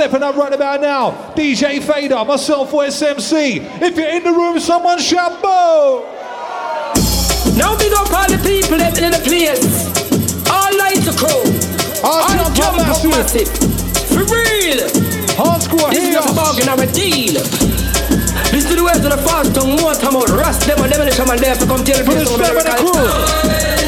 stepping up right about now. DJ Fader, myself, SMC. If you're in the room, someone shout boo! Now don't all the people that in the place. All lights are crew. All, all jump, jump up massive. massive. For real. Hardcore This chaos. is a bargain or a deal. This is the way to the fast tongue, more time out, rust them and them and death to come tell the place of America.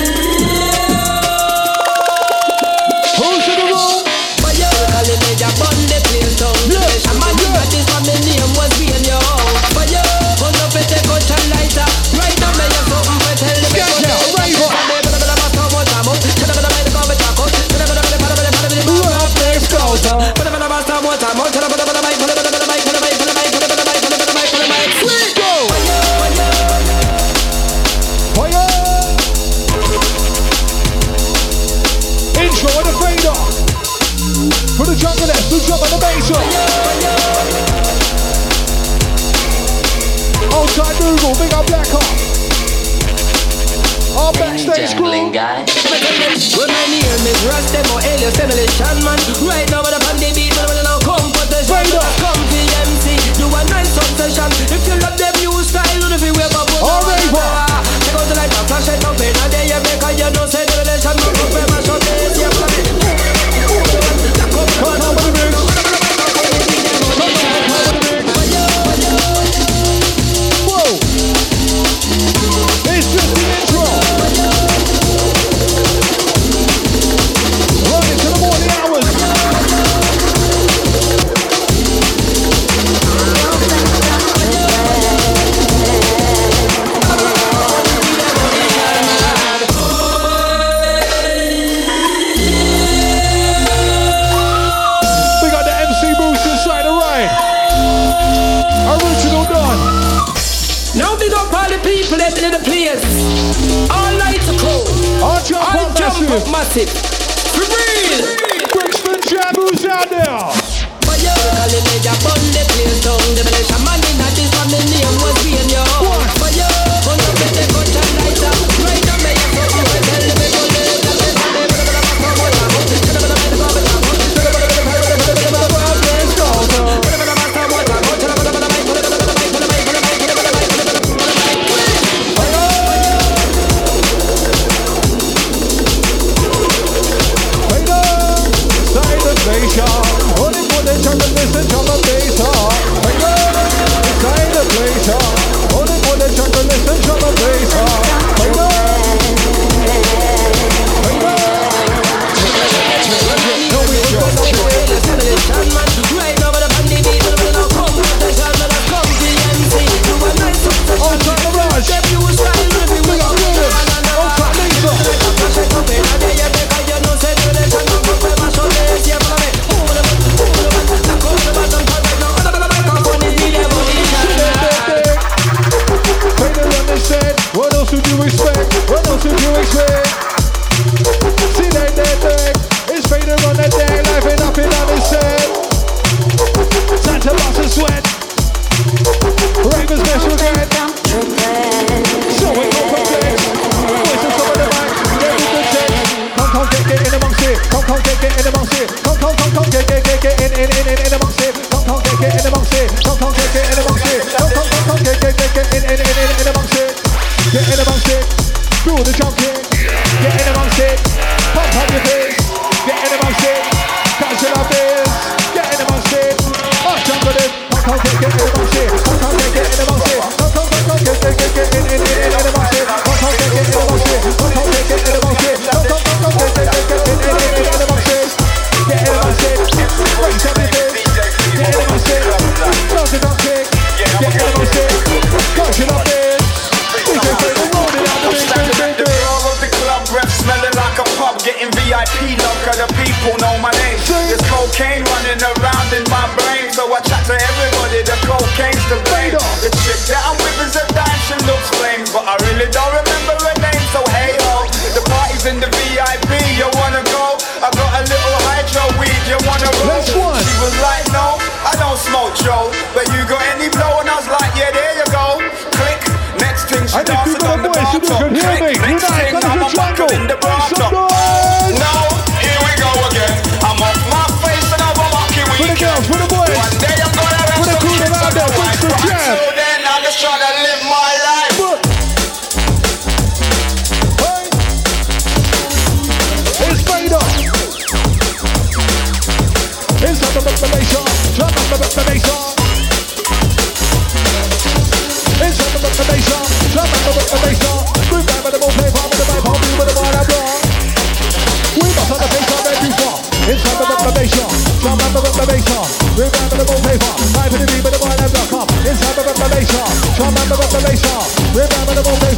French crew. guy. When my name is Rust, or man. Right now, when I'm on the beat, I'm on competition. Right now. Come to MC, do a nice obsession. If you love them new style, you know if you wear bubble. All right, boy. Check out the light, flash it up, and there you make a you know, say Massive. This way. To everybody, the cocaine's the blame. The chick that I'm with is a dime, she looks flame. But I really don't remember her name, so hey ho. The party's in the VIP, you wanna go? I got a little hydro weed, you wanna roll? She was like, no, I don't smoke Joe. But you got any blow? And I was like, yeah, there you go. Click. Next thing she I dancing on the bar top. Click. Next thing I'm a buckle in the bar top. No. Remember the bass on. Remember the wallpaper.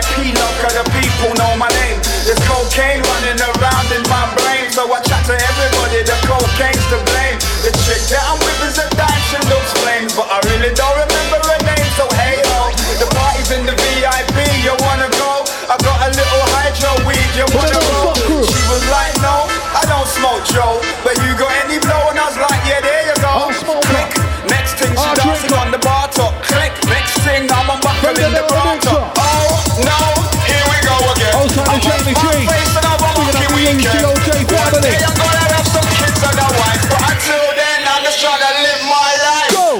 Getting VIP love, cause the people know my name. There's cocaine running around in my brain, so I chat to everybody, the cocaine's to blame. The chick that I'm with is a dime, she looks flames, but I really don't remember her name, so hey ho. The party's in the VIP, you wanna go? I got a little hydro weed, you wanna go? She was like, no, I don't smoke Joe, but you got any blow? And I was like, yeah, there you go. Click, next thing she dancing on the bar top. Click, next thing I'm a buckle in the bar top. Oh no, here we go again. I'm Jamie G. face and I'm a Big monkey up the. Family. I'm gonna have some kids and a wife, but until then I'm just trying to live my life. Go!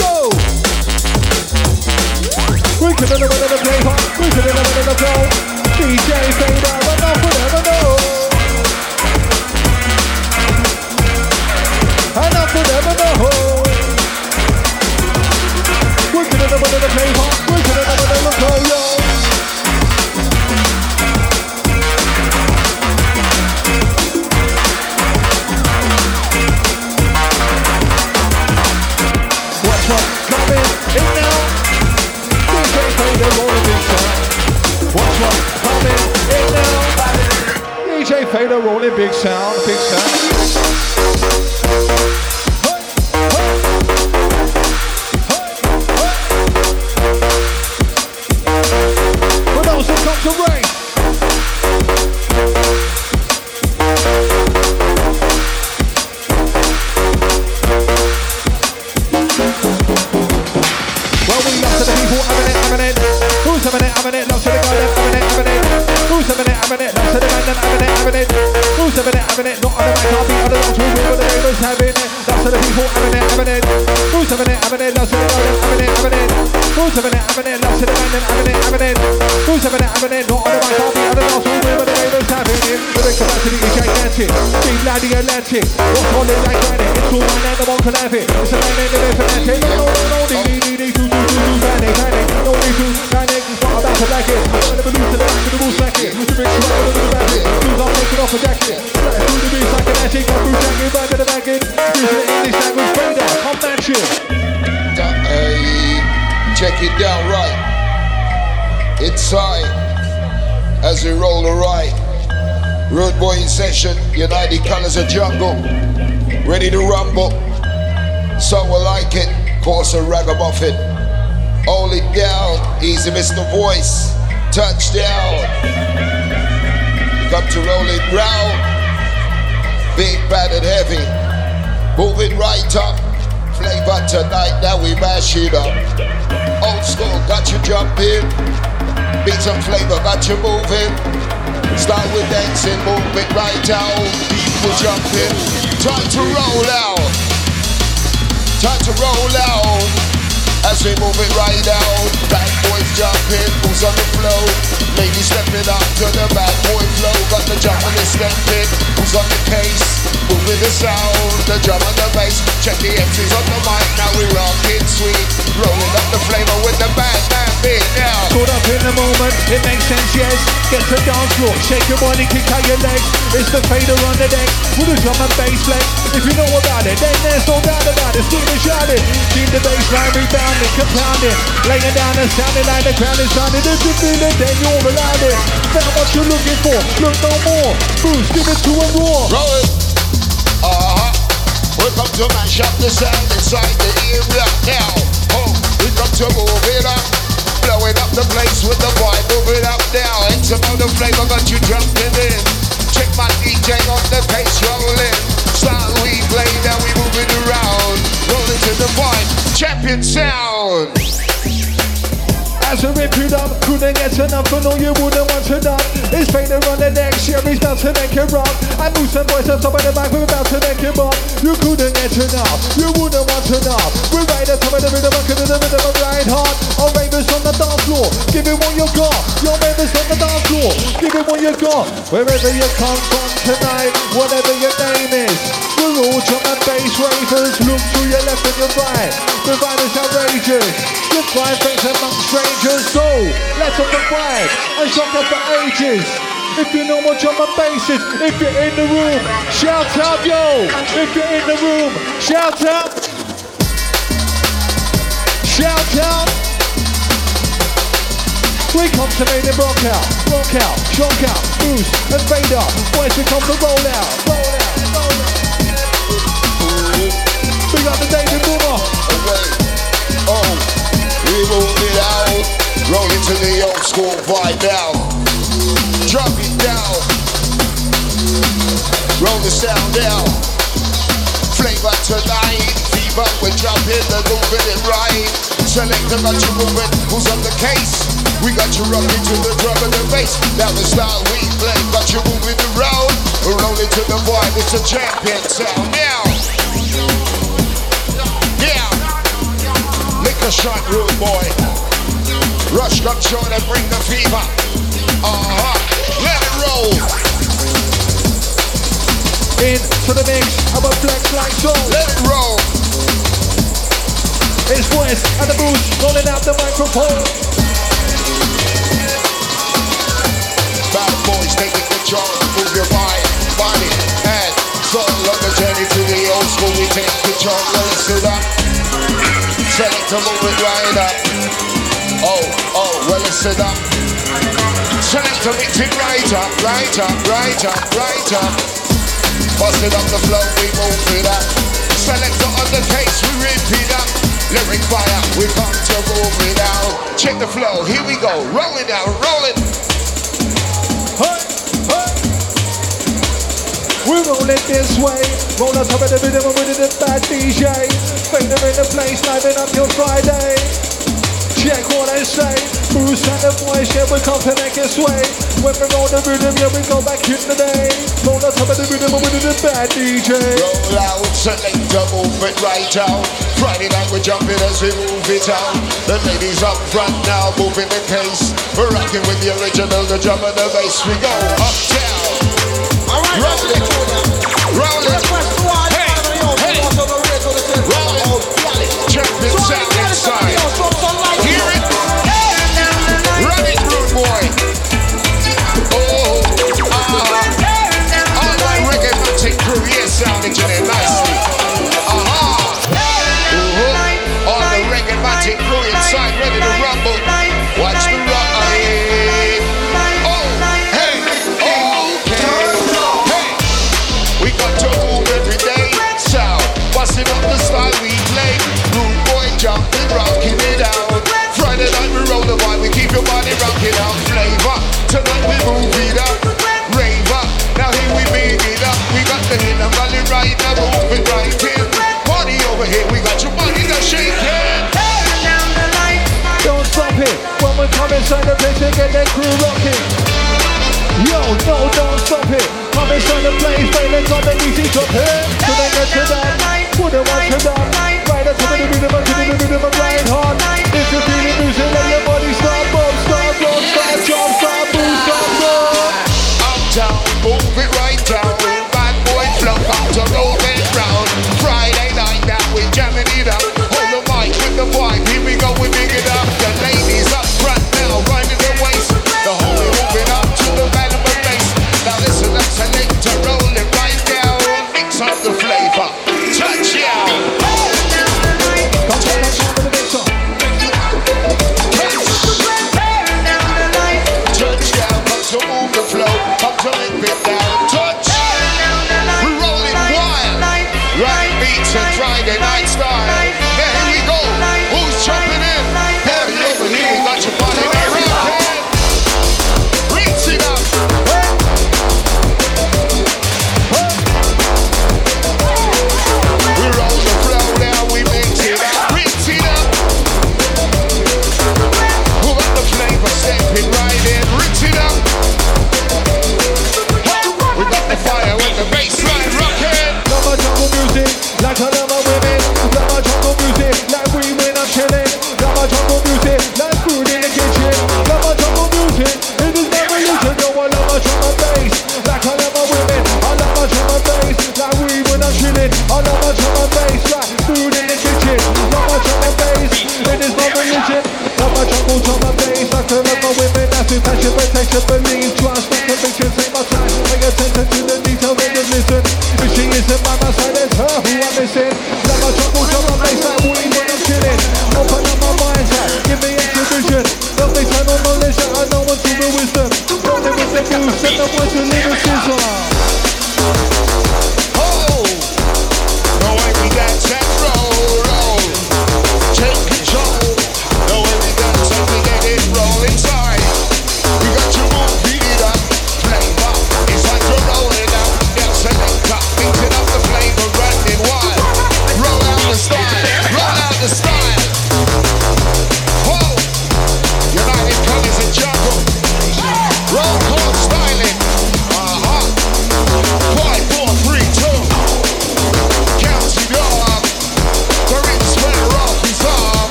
Go! We can never let them play hot. We can never let them go. DJ Fader, enough will never know. Enough will never know. We can never let them play hot. Sound. Is gigantic. Big lad, the Atlantic. What's on it like granite? It's all man and the one can have it. It's a man and the fanatic. No, no, no, no, dee, dee, dee, dee, doo, doo, doo, doo, panic, panic. No need to panic. It's not about to like it. I'm never lose to the back of the rules like it. The big swag of the back it. Shoes off, taking off a jacket. Flat through the beats like an attic. Got through jacket, back to the back it. Using the English language fader. Come that shit. Hey, uh, check it down right. Inside, as we roll the right. Road boy in session, United Colors of Jungle. Ready to rumble. So we like it. Course a ragamuffin. Hold it down. Easy Mr. Voice. Touchdown. Come to roll it round. Big, bad, and heavy. Moving right up. Flavor tonight, now we mash it up. Old school, got you jumping. Beat some flavor, got you moving. Start with dancing, move it right out. People jumping. Time to roll out. Time to roll out. As we move it right out. Bad boys jumping, who's on the flow? Ladies stepping up to the bad boy flow. Got the jumping and stepping. Who's on the case? Moving the sound, the drum and the bass. Check the MCs on the mic, now we rockin' sweet. Rolling up the flavor with the bad man beat now. Caught up in the moment, it makes sense, yes. Get to dance floor, shake your body, kick out your legs. It's the fader on the deck, with the drum and bass flex. If you know about it, then there's no doubt about it. Scream and shout it. Keep the bass line rebounding, compounding. Laying down and sounding like the ground is sounding. If you feel it, then you're allowed it. Found what you're looking for, look no more. Boost, give it to a roar. Roll it. Uh-huh. We come to mash up the sound inside the area now. Oh, we come to move it up. Blowing up the place with the vibe, move it up now. X amount of flavor got you jumping in. Check my DJ on the pace rolling. Start we play, now we move it around. Rolling to the vibe, champion sound. As I rip it up, couldn't get enough, but no, you wouldn't want to not. It's fader on the neck, Sherry's about to make it rock. I move some boys up top of the mic, we're about to make it rock. You couldn't get enough, you wouldn't want to not. We're right at the top of the rhythm, I'm in the rhythm of right hard. Our ravers on the dance floor, give it what you got. Your ravers on the dance floor, give it what you got. Wherever you come from tonight, whatever your name is. We're all drum and bass ravers, look to your left and your right. The vibe is outrageous, just find friends among strangers. So, let's up the vibe and shock up the ages. If you know what drum and bass is, if you're in the room, shout out, yo. If you're in the room, shout out. Shout out. We come to make them rock out, rock out, shock out, boost and fade up. Boys, we come to roll out, roll out, roll out. We got the David Boomer. away. Oh, we move it out. Roll into the old school vibe now. Drop it down. Roll the sound down. Flavor tonight. Fever, we're jumping and moving it right. Selector got you moving. Who's on the case? We got you rocking to the drum and the bass. Now the style we play. Got you moving around. Rolling to the vibe. It's a champion sound now. Yeah. Lick a shot, rude boy. Rush control and bring the fever. Uh-huh. Let it roll. Into the mix, I'm a flex like so. Let it roll. It's West and the boost rolling out the microphone. Bad boys taking control. Move your body, body, and soul on the journey to the old school. We take control. Well, let's do that. Select to move it right up. Oh, oh, well, let's do that. Select to mix it right up, right up, right up, right up. Bust it up the flow, we move it up. Selector on the case, we rip it up. Lyric fire, we come to move it out. Check the flow, here we go. Roll it out, roll it. We roll it this way. Roll on top of the rhythm with the bad DJ. Fader in the place, liven up till Friday. Check what I say. Bruce and the boys, yeah, we come to make it sway. When we roll the rhythm, yeah, we go back in the day. Roll on top of the rhythm we with the bad DJ. Roll out, selector, move it right out. Friday night we're jumping as we move it out. The ladies up front now, moving the case. We're rocking with the original, the drum and the bass. We go uptown. Roll it, roll it. Hey, hey, roll it. Oh, champion sound inside. It. So they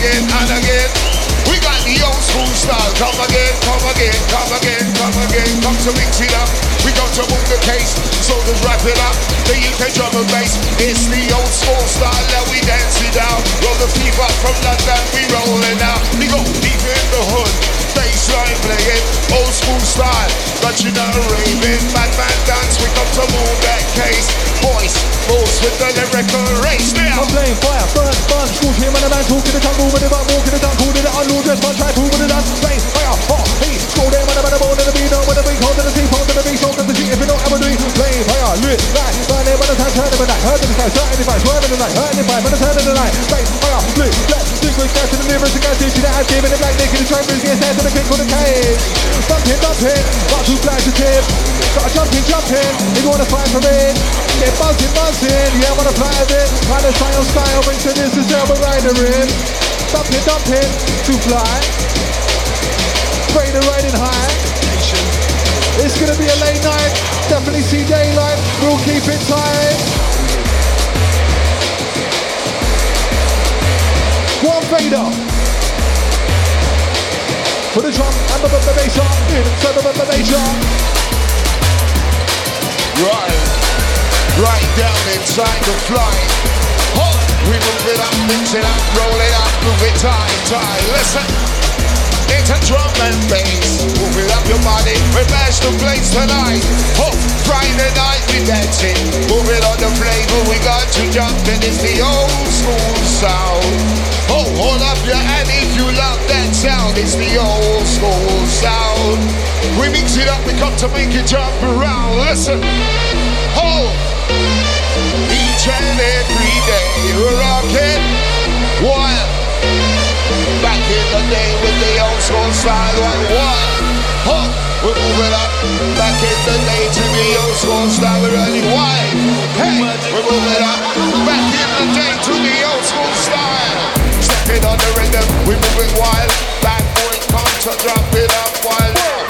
again and again. We got the old school style. Come again, come again, come again, come again. Come to mix it up. We got to move the case. So just wrap it up. The UK drum and bass. It's the old school style that we dance it out. Roll the fever from London. Moving it up, walking it down, it try, moving it down, play fire, oh, hey, school them and a man born in the beat, with a big hold to the team, hold to the beat, hold to the sheet, if you know how we do it, play fire, lit, light, burn it, when the time, turn it, night, in the sky, turn in the swerve in the night, in the fire, when the in the night, play fire, lit, let, secret gas to the lyrics, the gas that has given it the train, to the kick for the cage, bumping, got two flags to tip, got jumping, jumping, if you wanna fight for it, get buzzing, buzzing, yeah, wanna fly a bit, find a style, style, to this is Elba Rider in, dumping, dumping, to fly, Raider riding high, it's gonna be a late night, definitely see daylight, we'll keep it tight. One fader. For the drum and the, bass on, inside the, the, the bass on. Right, right down inside the flight. Oh, we move it up, mix it up, roll it up, move it tight, tight. Listen, it's a drum and bass. Move it up your body, bash the place tonight. Oh, Friday night we dancing. Move it on the flavor, we got to jump and it's the old school sound. Oh, hold up your hand if you love that sound. It's the old school sound. We mix it up, we come to make it jump around. Listen. Oh, each and every day we're rocking wild. Back in the day with the old school style, one one. Oh, we move it up. Back in the day to the old school style, we're running wild. Hey, we move it up. Back in the day to the old school style. Stepping on the rhythm, we move it wild. Bad boy come to drop it up wild.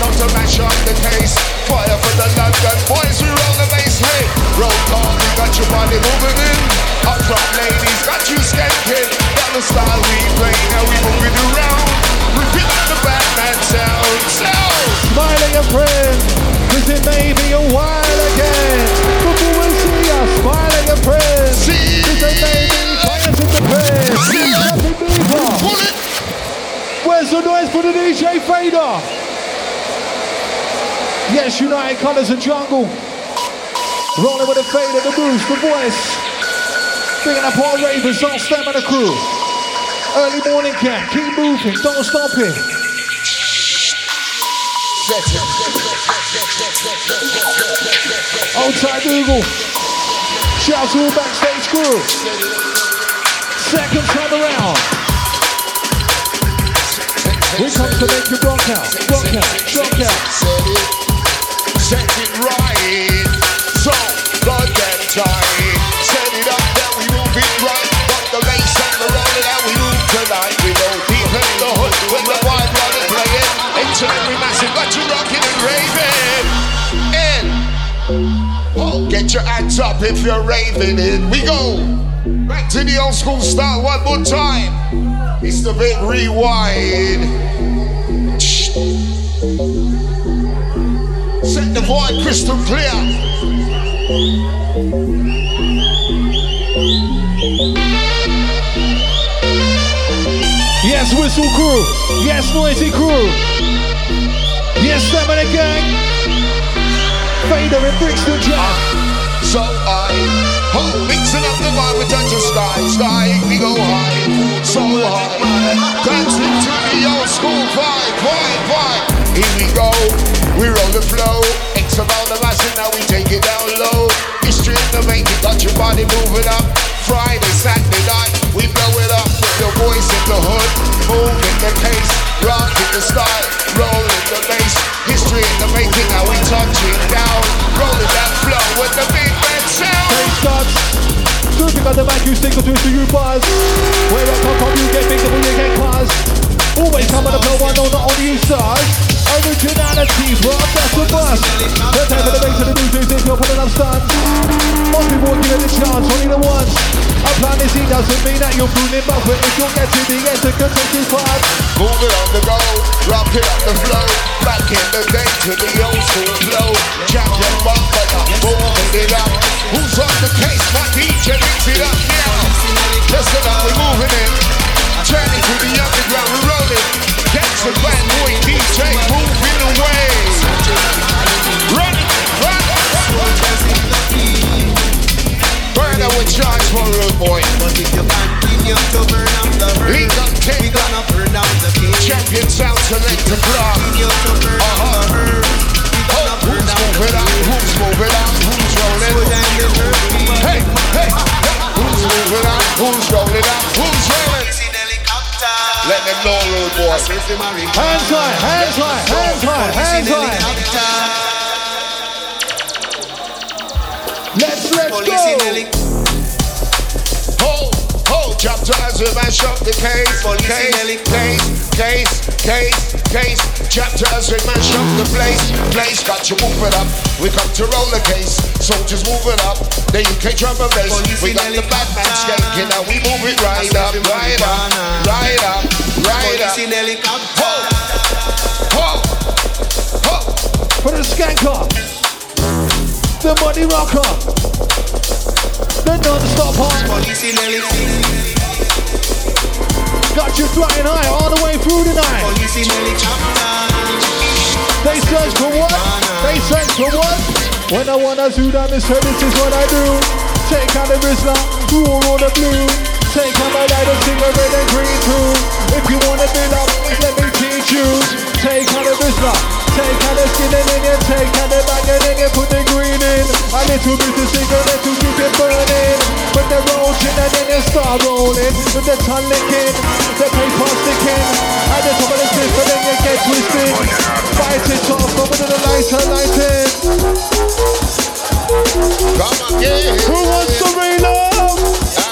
Running and we come to mash up the case. Fire for the London boys, we roll the bass. Hey, roll call, we got your body moving in. Up ladies, got you skanking. Got the style we play, now we move it around. Repeat like the Batman sound. Sound. Smiling a friend, cause it may be a while again. We see us smiling a friend, See. cause it may be in the pen. See. Nothing deeper. Pull it. Where's the noise for the DJ Fader? Yes, United Colours and Jungle. Rolling with the fader, the boost, the voice. Bringing up all ravers, don't and the crew. Early morning camp, keep moving, don't stop. It. Old tight Google. Shout to all backstage crew. Second time around. We come to make you rock out, rock out, rock out. Set it. Right. So, goddamn tight. Set it up, then we move it right. Got the bass and the rolling and we move tonight. We go deep in the hood when the wide run is playing. Incidentally massive, got you rocking and raving. In. Oh, get your hands up if you're raving in. We go. Back to the old school style one more time. It's the big rewind. Void crystal clear. Yes, Whistle Crew. Yes, Noisy Crew. Yes, them and the gang. Fader in Brixton Jack. Ah, so I, oh, mixing up the vibe with touch of sky, sky, we go high, so high, dancing to the old school vibe, vibe, vibe. Here we go, we roll the flow. It's about the massive, now we take it down low. History in the making, got your body moving up. Friday, Saturday night, we blow it up with the voice in the hood, moving the case, rocking the style, rolling the bass. History in the making, now we touch it down, rolling that flow with the big band sound. Hey. Surfing on the mic, you stick to you buzz. Where I come from, you get big, double, you get Continue to Uh-huh. the herd, Oh, who's moving cage. Who's moving up? Who's rolling? Hey, hey, hey. Who's moving up? Who's rolling up? Who's rolling? Let them know, road boy. Hands high, hands high, hands high, hands high. Let's, let's go. Helicopter. Ho, ho, chapter as we mash up the case. Police in Case, case, case, case, case. Chapter as we mash up the place. Place, got you move it up. We come to roll the case. Soldiers move it up. The UK drum and bass. Police We got the bad man helicopter. skanking. Now we move it right up, said the right up, marijuana. right up, right Police up. in helicopter. Ho, ho, ho. For the skanker. The money rocker. The non-stop hard. Got you flying high all the way through the night. Police in helicopter. They search for what? They search for what? When I wanna do that, this is what I do. Take out the Rizla, roll on the blue. Take out my light and sing a red and green too. If you wanna build up, let me teach you. Take out the Rizla, take out the skin and then you take out the bag and then you put the green in. A little bit of cigarette to keep it burning. When the rolls in and then you start rolling. With the tongue licking, the paper sticking. At the top of the cliff and then you get twisted. Fight it off, over to the lighter, light it. Come again. Who wants to reload?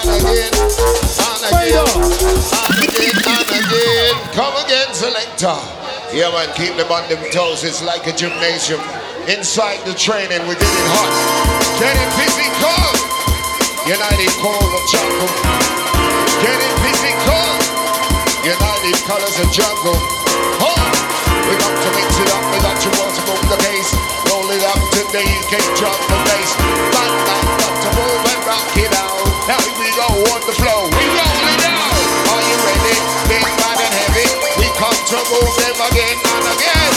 And again, and again, and again, and again. Come again, selector. Yeah, man, keep them on them toes. It's like a gymnasium. Inside the training, we did it hot. Getting physical. United call of jungle. Getting physical. United colors of jungle. Oh, We got to mix it up. We got to want to move the pace. Roll it up today. You can't drop the bass. Bang, bang, got to move and rock it out. Now here we go on the floor. trouble them again and again.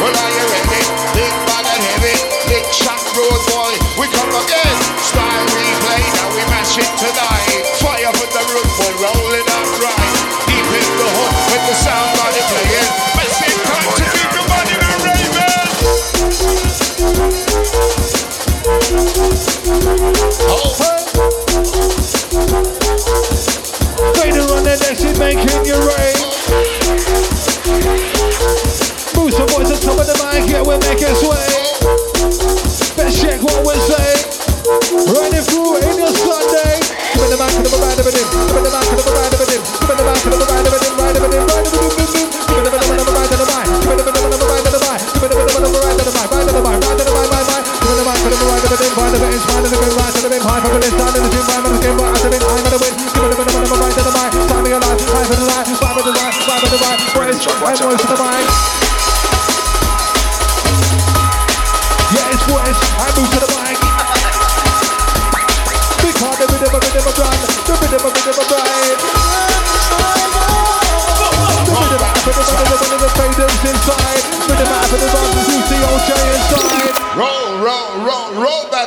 Well, are you ready? Big bad and heavy, big shot road boy. We come again. Style replay, now we mash it tonight. Fire for the roof, boy, rolling up right. Deep in the hood with the sound body playing. Let's see to beat the money to Raven. Over. They the one that they should your rain. Make it sway.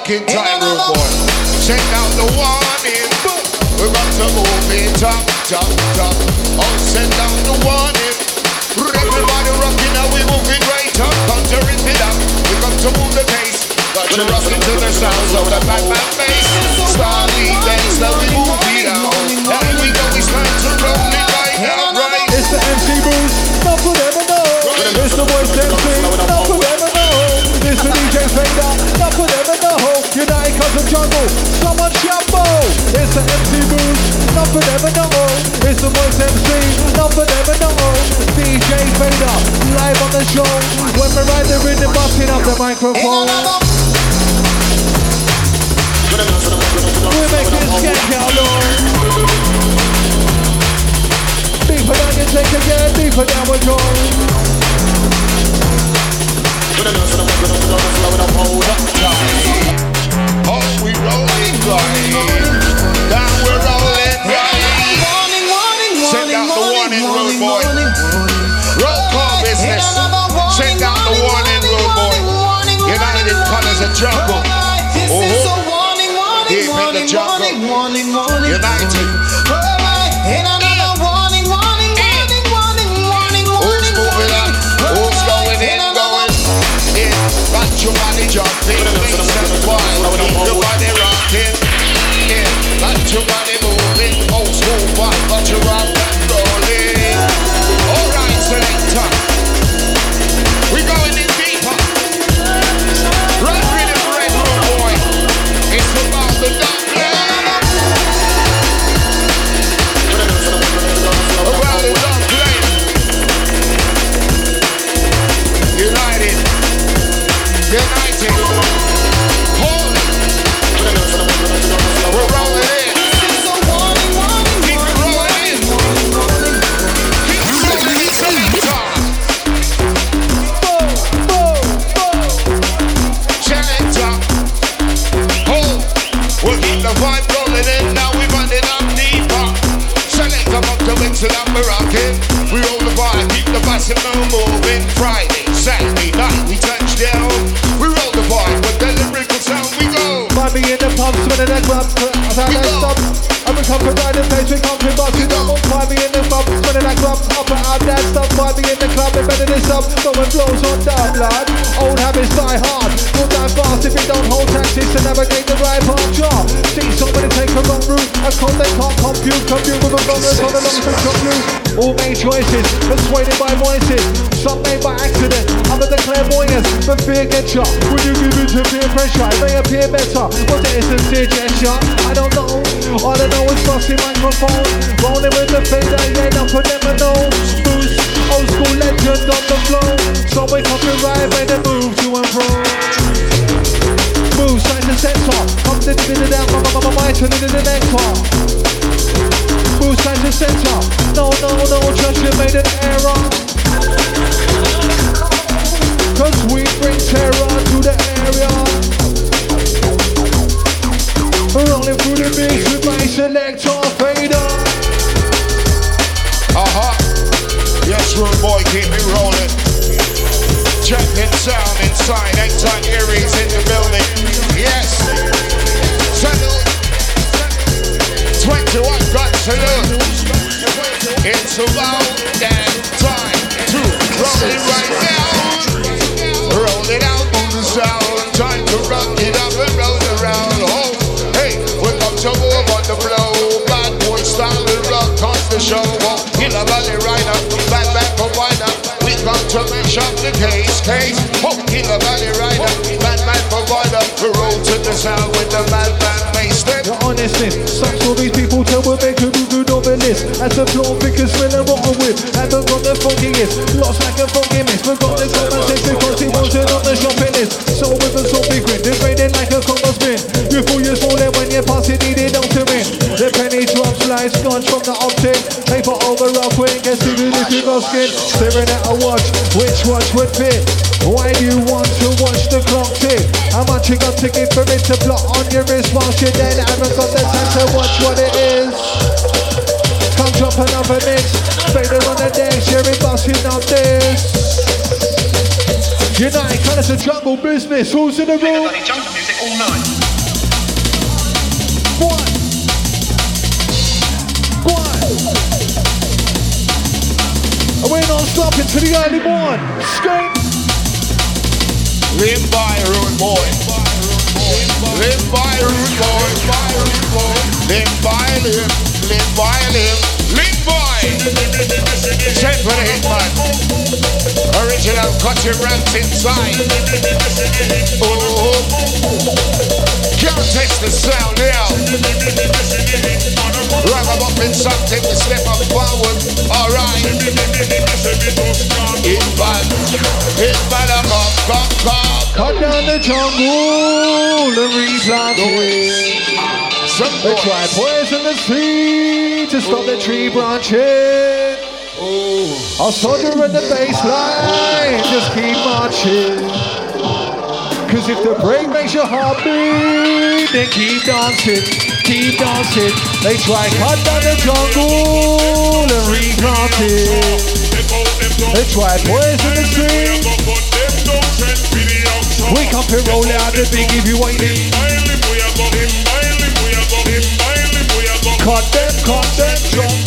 Back in time, rude boy. Send out the warning. We're about to move it top, top, top. Oh, send out the warning. Everybody rocking now, we move it right up. Come to rip it up. We come to move the pace. Got to rock into the sounds of the back, back bass. Starly dance, now we move it out. And we go, it's time to roll it right now, right. It's the MC Boost, not for them. It's the voice MC, not for them to know. It's the DJ Fader, Jungle, someone shambo. It's the MC Boost, not for them to know. It's the voice MC, not for them to know. DJ Fader, live on the show. When we ride the rhythm, busting up the microphone. We make it skank out, Lord. Deeper down you take again, deeper down we go. Oh, we Down we're rolling right. Send out the warning, road boy. Roll call business. Send out the warning, road boy. Uh-huh. United Colors of Jungle. Oh, deep in the jungle. United. Bicycle moving. Friday, Saturday night we touch down. We roll the vibe with the lyrical sound. We go. Me in the pub, spinning that club, I've had that stop. I'm a right the place, we come from up. Find me in the pub, spinning that club, up and stuff. Find me in the club, embedded this up, throwing blows on down, blood. Old habits die hard, will die fast if you don't hold taxis to navigate the right path. Jar. See somebody take a wrong route, a code they can't compute, compute with a bonus on a long spectrum loop. All made choices, persuaded by voices, some made by accident, other than clairvoyance. But fear gets you when you give it to peer pressure. It may appear better, but it is a sincere gesture. I don't know, all I know is fussy microphone. Rolling with the fader, yeah, not for them to know. Boost, old school legend on the flow. So we come to ride, make the move to and fro. Move side to center, come the down, my my my my to the part. Move baseline to center. No, no, no, just you made an error. Cause we bring terror to the area. Rolling through the mix with my selector sound inside, Anytime Aries in the building. Yes. Salute. 21 gun salute. It's about that time to roll it right now. Roll it out on the sound. Time to rock it up and roll around. Oh, hey, we to move on the flow. Bad boy style and rock on the show. Oh, in a valley rider, bad back provider. We come to mash up the case, case. Oh, in a valley rider, bad man provider. We roll to the sound with the madman. Then The honestness, some stories people tell will make a good over list. As the floor figures smell and rotten with. Haven't got the funkiest, lost like a funky miss. Forgot the common sense because it wasn't on the shopping list. So with a salty grin, slice, from the optic. Paper over quick, guess even if you got skin. Staring at a watch, which watch would fit? Why do you want to watch the clock tick? How much you got to give for it to block on your wrist whilst you then haven't got the time to watch what it is? Come drop another mix, Vader on the deck, Sherry busting up this. United Colours of Jungle Business, who's in the room? Bloody jungle music all night. And we're to the early morn. Skate. live by rude boy. Live by rude boy. Live by live. Live by live. Live by. Set for the hitman. Original your rants inside. Oh. Can't taste the sound now. Rub up in something to step up forward. Alright. Hit bad. Hit bad up. Come, come. Cut down the jungle and it. Some They try poison the seed to stop the tree branching. I'll oh. soldier in the baseline, just keep marching. Cause if the break makes your heart beat, then keep dancing, keep dancing. They try cut down the jungle and replant it. They try poison the tree. We come to roll out the big if you waiting. Cut them, cut them, them.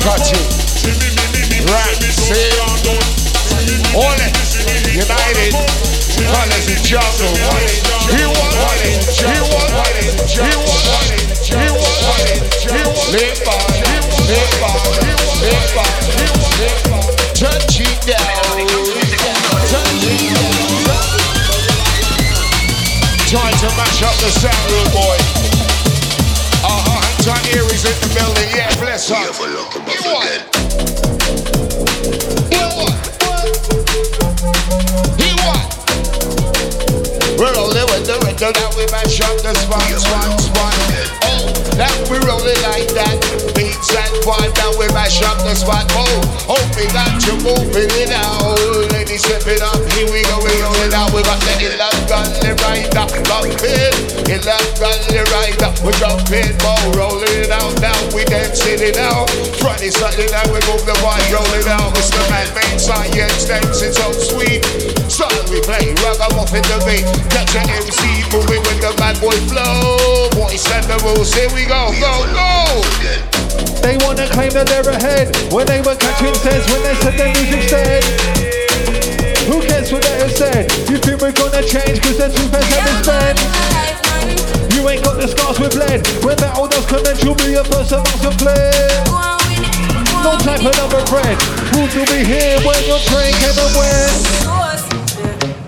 Cut it. Right, see. All it. United. Colors in jungle. He it. He it. He it. He it. He it. Live by. Live by. Live by. Live by. To mash up the sound, rude boy. Uh-huh. Anton Aries in the building. Yeah, bless her. You what? You what? He what? We're rolling with the rhythm that we mash up the that mash up the spot. Oh, hope we got you moving it out. Step it up. Here we go. We rolling out. We got the Ilan Gully Rider. Jumping. Ilan Gully Rider. We jumping. Oh, rolling it out now. We dancing it out. Friday, Saturday night we move the body. Rolling out. Mr. Man, main science dancing so sweet. Start we play. Rock I'm off in the beat. Catch an MC moving with the bad boy flow. Boys and the rules. Here we go. Go, go. They wanna claim that they're ahead when they were catching sense when they said their music's dead. Who cares what they have said? You think we're gonna change cause the two pence have been spent? You ain't got the scars with lead. When battle does commence, you'll be a first amongst the fled. No time for number bread. Who will be here when your train came and went?